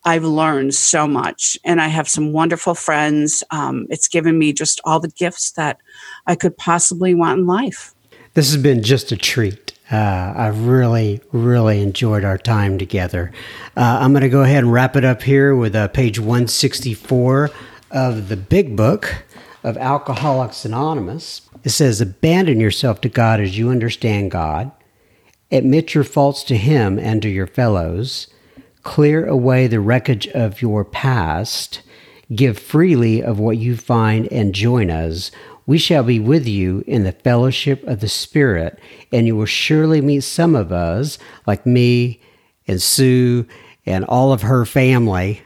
I've learned so much and I have some wonderful friends. Um, it's given me just all the gifts that I could possibly want in life. This has been just a treat. Uh, I've really, really enjoyed our time together. Uh, I'm going to go ahead and wrap it up here with uh, page 164 of the big book of Alcoholics Anonymous. It says, Abandon yourself to God as you understand God, admit your faults to Him and to your fellows, clear away the wreckage of your past, give freely of what you find, and join us. We shall be with you in the fellowship of the Spirit, and you will surely meet some of us, like me and Sue and all of her family,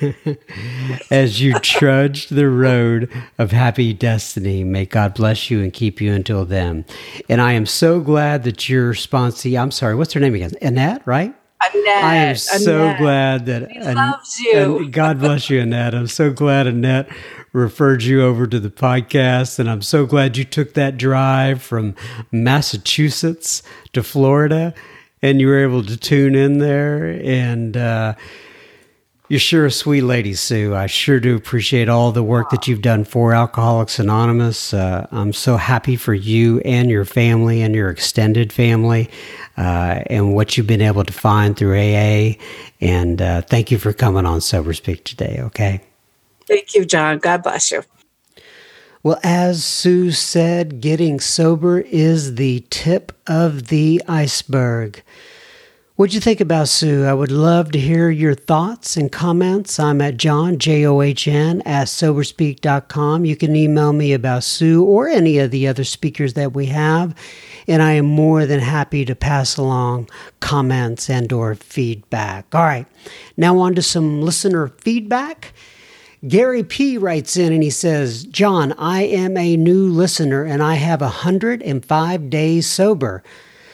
as you trudge the road of happy destiny. May God bless you and keep you until then. And I am so glad that your sponsee, I'm sorry, what's her name again? Annette, right? Annette, I am so Annette. glad that He loves you. God bless you, Annette. I'm so glad Annette referred you over to the podcast, and I'm so glad you took that drive from Massachusetts to Florida, and you were able to tune in there. And uh, you're sure a sweet lady, Sue. I sure do appreciate all the work that you've done for Alcoholics Anonymous. Uh, I'm so happy for you and your family and your extended family uh, and what you've been able to find through AA. And uh, thank you for coming on Sober Speak today, okay? Thank you, John. God bless you. Well, as Sue said, getting sober is the tip of the iceberg. What'd you think about Sue? I would love to hear your thoughts and comments. I'm at John, J O H N, at Soberspeak.com. You can email me about Sue or any of the other speakers that we have, and I am more than happy to pass along comments and or feedback. All right, now on to some listener feedback. Gary P writes in and he says, John, I am a new listener and I have 105 days sober.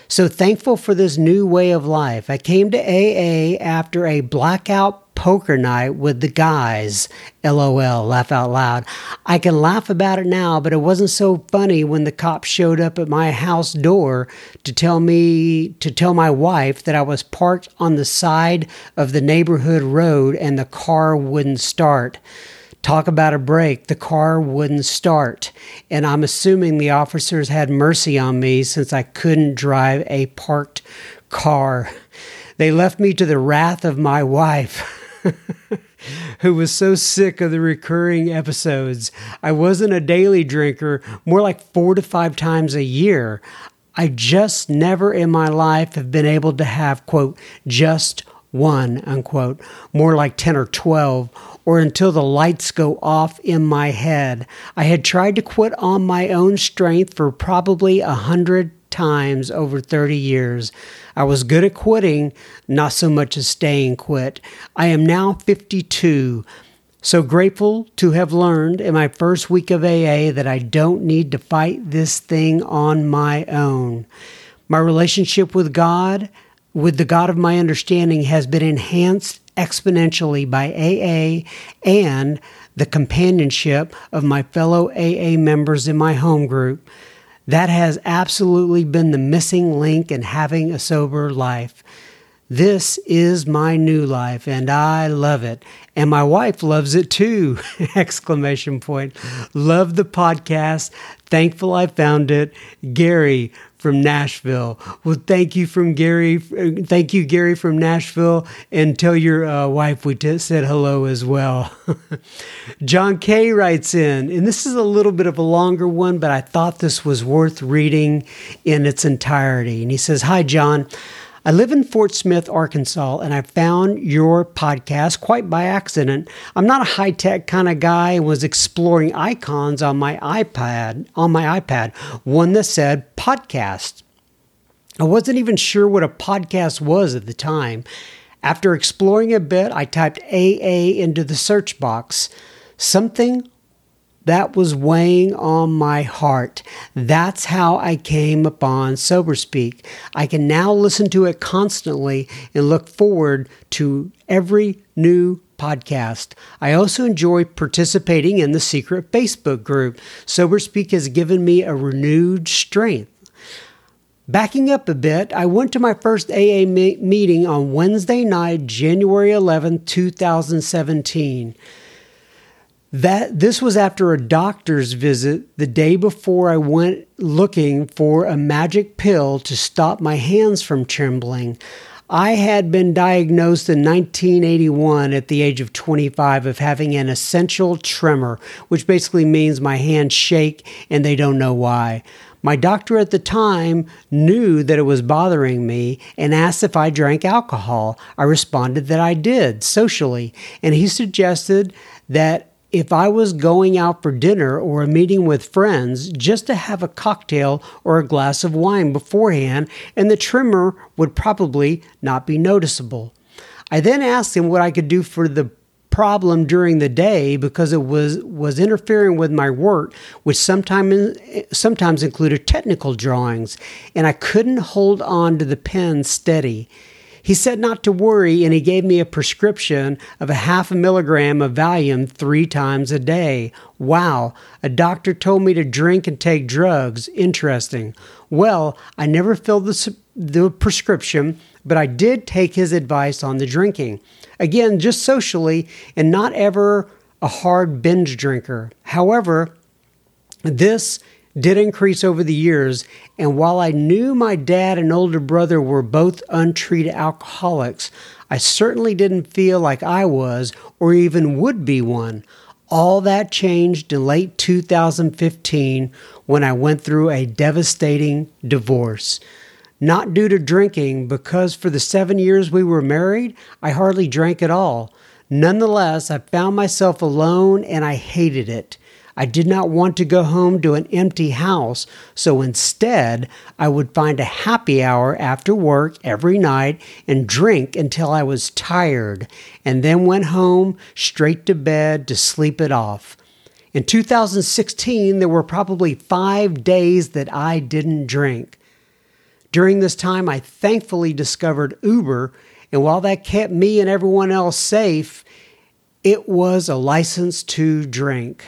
So thankful for this new way of life. I came to AA after a blackout poker night with the guys. LOL, laugh out loud. I can laugh about it now, but it wasn't so funny when the cops showed up at my house door to tell me to tell my wife that I was parked on the side of the neighborhood road and the car wouldn't start. Talk about a break. The car wouldn't start. And I'm assuming the officers had mercy on me since I couldn't drive a parked car. They left me to the wrath of my wife. who was so sick of the recurring episodes. I wasn't a daily drinker, more like four to five times a year. I just never in my life have been able to have, quote, just one, unquote, more like 10 or 12, or until the lights go off in my head. I had tried to quit on my own strength for probably a hundred times over 30 years. I was good at quitting, not so much as staying quit. I am now 52. So grateful to have learned in my first week of AA that I don't need to fight this thing on my own. My relationship with God, with the God of my understanding, has been enhanced exponentially by AA and the companionship of my fellow AA members in my home group. That has absolutely been the missing link in having a sober life. This is my new life and I love it. And my wife loves it too. Exclamation point. Love the podcast. Thankful I found it. Gary from Nashville. Well, thank you from Gary. Thank you, Gary from Nashville, and tell your uh, wife we t- said hello as well. John K writes in, and this is a little bit of a longer one, but I thought this was worth reading in its entirety. And he says, "Hi, John." I live in Fort Smith, Arkansas, and I found your podcast quite by accident. I'm not a high tech kind of guy and was exploring icons on my iPad, on my iPad, one that said podcast. I wasn't even sure what a podcast was at the time. After exploring a bit, I typed AA into the search box. Something that was weighing on my heart. That's how I came upon Sober Speak. I can now listen to it constantly and look forward to every new podcast. I also enjoy participating in the secret Facebook group. Sober Speak has given me a renewed strength. Backing up a bit, I went to my first AA meeting on Wednesday night, January 11, 2017. That this was after a doctor's visit the day before I went looking for a magic pill to stop my hands from trembling. I had been diagnosed in 1981 at the age of 25 of having an essential tremor, which basically means my hands shake and they don't know why. My doctor at the time knew that it was bothering me and asked if I drank alcohol. I responded that I did socially, and he suggested that if I was going out for dinner or a meeting with friends, just to have a cocktail or a glass of wine beforehand, and the tremor would probably not be noticeable. I then asked him what I could do for the problem during the day because it was was interfering with my work which sometimes sometimes included technical drawings and I couldn't hold on to the pen steady he said not to worry, and he gave me a prescription of a half a milligram of Valium three times a day. Wow, a doctor told me to drink and take drugs. Interesting. Well, I never filled the, the prescription, but I did take his advice on the drinking. Again, just socially, and not ever a hard binge drinker. However, this did increase over the years, and while I knew my dad and older brother were both untreated alcoholics, I certainly didn't feel like I was or even would be one. All that changed in late 2015 when I went through a devastating divorce. Not due to drinking, because for the seven years we were married, I hardly drank at all. Nonetheless, I found myself alone and I hated it. I did not want to go home to an empty house, so instead, I would find a happy hour after work every night and drink until I was tired, and then went home straight to bed to sleep it off. In 2016, there were probably five days that I didn't drink. During this time, I thankfully discovered Uber, and while that kept me and everyone else safe, it was a license to drink.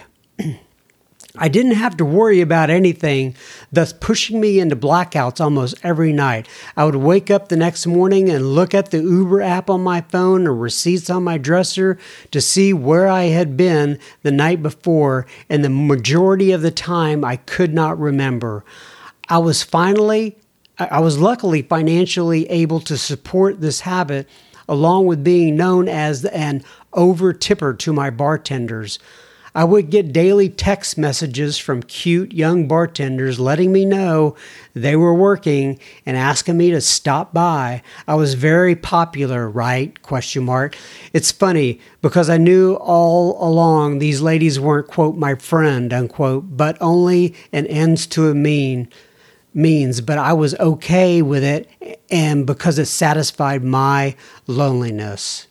I didn't have to worry about anything, thus pushing me into blackouts almost every night. I would wake up the next morning and look at the Uber app on my phone or receipts on my dresser to see where I had been the night before, and the majority of the time I could not remember. I was finally, I was luckily financially able to support this habit along with being known as an over tipper to my bartenders. I would get daily text messages from cute young bartenders letting me know they were working and asking me to stop by. I was very popular, right? Question mark. It's funny because I knew all along these ladies weren't quote my friend unquote, but only an ends to a mean means, but I was okay with it and because it satisfied my loneliness.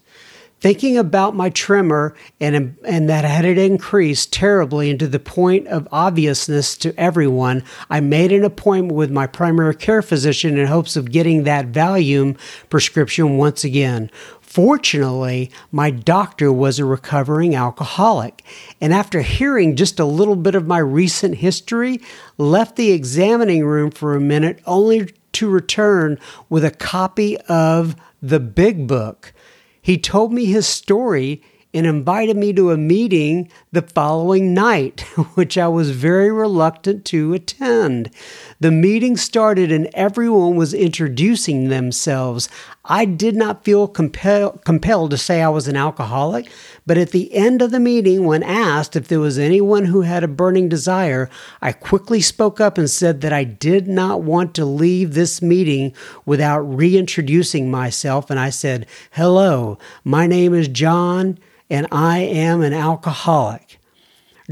Thinking about my tremor and, and that had it increased terribly into the point of obviousness to everyone, I made an appointment with my primary care physician in hopes of getting that Valium prescription once again. Fortunately, my doctor was a recovering alcoholic, and after hearing just a little bit of my recent history, left the examining room for a minute only to return with a copy of the Big Book. He told me his story and invited me to a meeting the following night, which I was very reluctant to attend. The meeting started and everyone was introducing themselves. I did not feel compel- compelled to say I was an alcoholic, but at the end of the meeting, when asked if there was anyone who had a burning desire, I quickly spoke up and said that I did not want to leave this meeting without reintroducing myself. And I said, Hello, my name is John and I am an alcoholic.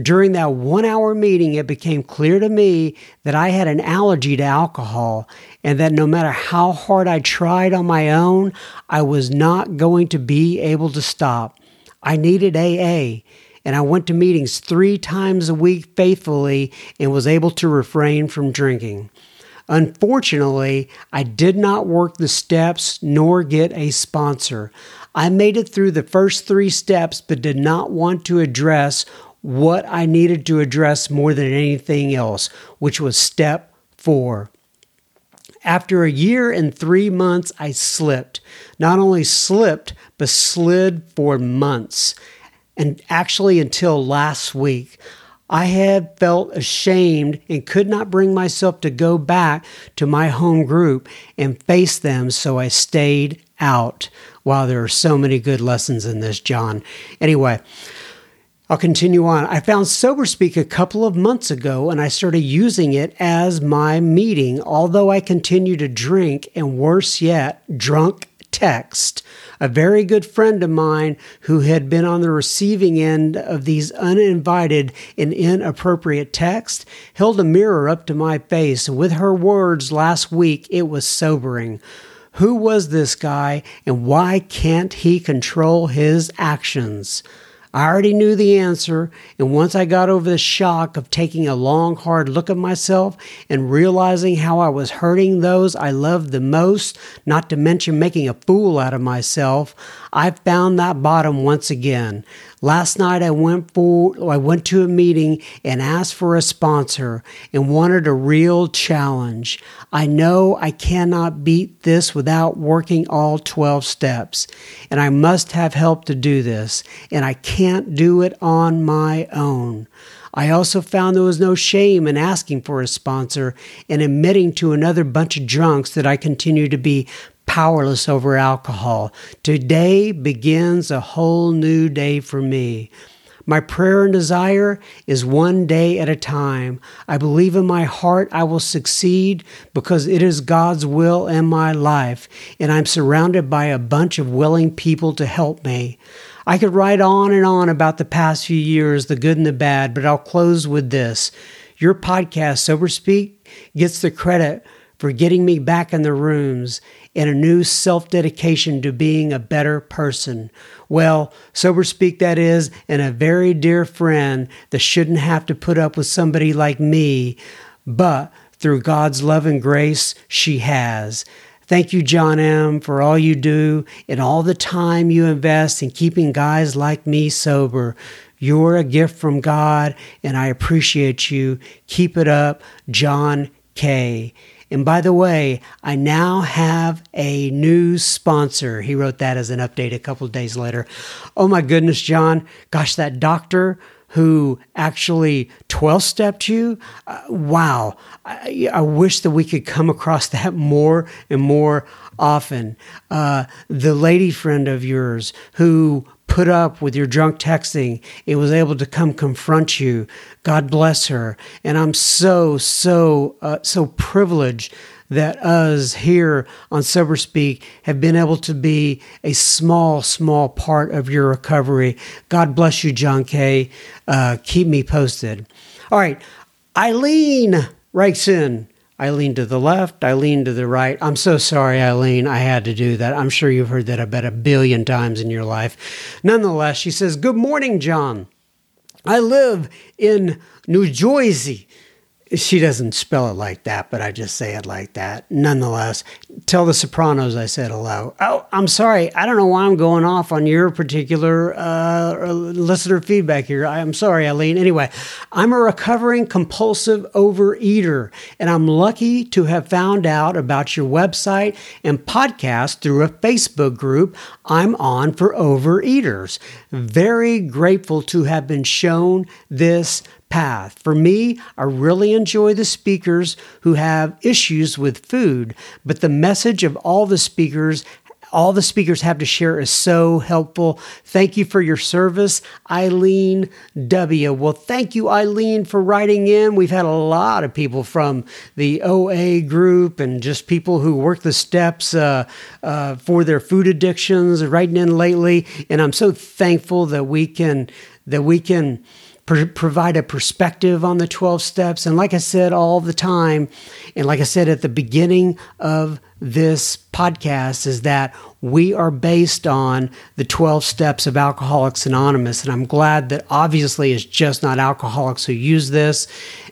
During that one hour meeting, it became clear to me that I had an allergy to alcohol and that no matter how hard I tried on my own, I was not going to be able to stop. I needed AA, and I went to meetings three times a week faithfully and was able to refrain from drinking. Unfortunately, I did not work the steps nor get a sponsor. I made it through the first three steps, but did not want to address what I needed to address more than anything else, which was step four. After a year and three months, I slipped. Not only slipped, but slid for months. And actually, until last week, I had felt ashamed and could not bring myself to go back to my home group and face them, so I stayed out. Wow, there are so many good lessons in this, John. Anyway, I'll continue on. I found SoberSpeak a couple of months ago and I started using it as my meeting, although I continue to drink and worse yet, drunk text. A very good friend of mine who had been on the receiving end of these uninvited and inappropriate texts held a mirror up to my face. With her words last week, it was sobering. Who was this guy and why can't he control his actions? I already knew the answer, and once I got over the shock of taking a long, hard look at myself and realizing how I was hurting those I loved the most, not to mention making a fool out of myself, I found that bottom once again. Last night I went for I went to a meeting and asked for a sponsor and wanted a real challenge. I know I cannot beat this without working all 12 steps and I must have help to do this and I can't do it on my own. I also found there was no shame in asking for a sponsor and admitting to another bunch of drunks that I continue to be powerless over alcohol. Today begins a whole new day for me. My prayer and desire is one day at a time. I believe in my heart I will succeed because it is God's will in my life, and I'm surrounded by a bunch of willing people to help me. I could write on and on about the past few years, the good and the bad, but I'll close with this. Your podcast, Sober Speak, gets the credit for getting me back in the rooms and a new self dedication to being a better person. Well, sober speak that is, and a very dear friend that shouldn't have to put up with somebody like me, but through God's love and grace, she has. Thank you, John M., for all you do and all the time you invest in keeping guys like me sober. You're a gift from God, and I appreciate you. Keep it up, John K. And by the way, I now have a new sponsor. He wrote that as an update a couple days later. Oh my goodness, John. Gosh, that doctor who actually 12 stepped you. Uh, wow. I, I, wish that we could come across that more and more often. Uh, the lady friend of yours who put up with your drunk texting and was able to come confront you. God bless her. And I'm so, so, uh, so privileged that us here on Sober Speak have been able to be a small, small part of your recovery. God bless you, John K. Uh, keep me posted. All right. Eileen writes lean to the left, I lean to the right. I'm so sorry, Eileen. I had to do that. I'm sure you've heard that about a billion times in your life. Nonetheless, she says, Good morning, John. I live in New Jersey she doesn't spell it like that, but I just say it like that. Nonetheless, tell the Sopranos I said hello. Oh, I'm sorry. I don't know why I'm going off on your particular uh, listener feedback here. I'm sorry, Eileen. Anyway, I'm a recovering compulsive overeater, and I'm lucky to have found out about your website and podcast through a Facebook group I'm on for overeaters. Very grateful to have been shown this path. For me, I really enjoy the speakers who have issues with food, but the message of all the speakers all the speakers have to share is so helpful. Thank you for your service, Eileen W. Well, thank you, Eileen, for writing in. We've had a lot of people from the OA group and just people who work the steps uh, uh, for their food addictions writing in lately, and I'm so thankful that we can that we can provide a perspective on the 12 steps. And like I said all the time, and like I said at the beginning of this podcast, is that we are based on the 12 steps of Alcoholics Anonymous. And I'm glad that obviously it's just not alcoholics who use this.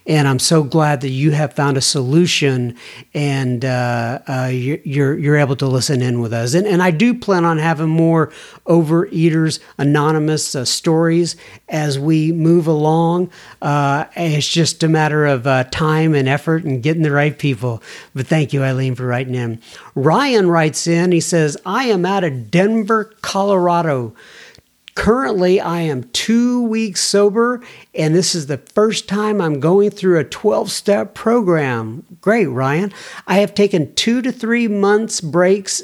And I'm so glad that you have found a solution and uh, uh, you're, you're able to listen in with us. And, and I do plan on having more Overeaters Anonymous uh, stories as we move along. Uh, it's just a matter of uh, time and effort and getting the right people. But thank you, Eileen, for writing in. Ryan writes in, he says, I am out of Denver, Colorado. Currently, I am two weeks sober, and this is the first time I'm going through a 12 step program. Great, Ryan. I have taken two to three months breaks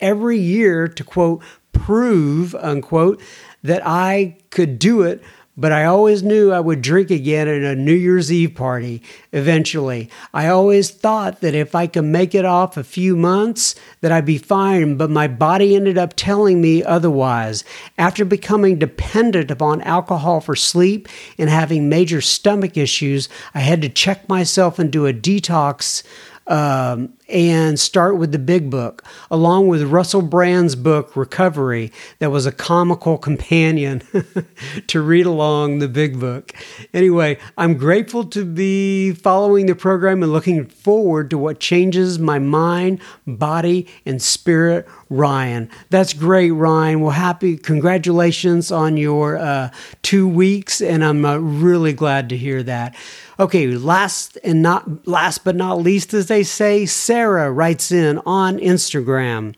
every year to quote, prove, unquote, that I could do it but I always knew I would drink again at a New Year's Eve party eventually. I always thought that if I could make it off a few months that I'd be fine, but my body ended up telling me otherwise. After becoming dependent upon alcohol for sleep and having major stomach issues, I had to check myself and do a detox um, and start with the big book, along with Russell Brand's book, Recovery, that was a comical companion to read along the big book. Anyway, I'm grateful to be following the program and looking forward to what changes my mind, body, and spirit. Ryan, that's great, Ryan. Well, happy congratulations on your uh, two weeks, and I'm uh, really glad to hear that. Okay, last and not last but not least, as they say, Sarah writes in on Instagram.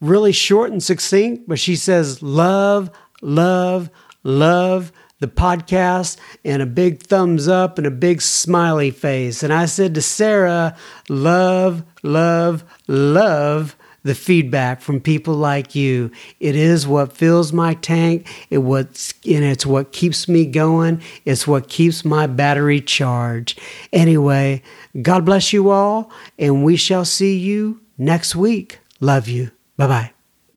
Really short and succinct, but she says, Love, love, love the podcast and a big thumbs up and a big smiley face. And I said to Sarah, Love, love, love the feedback from people like you. It is what fills my tank. It what's and it's what keeps me going. It's what keeps my battery charged. Anyway, God bless you all, and we shall see you next week. Love you. Bye bye.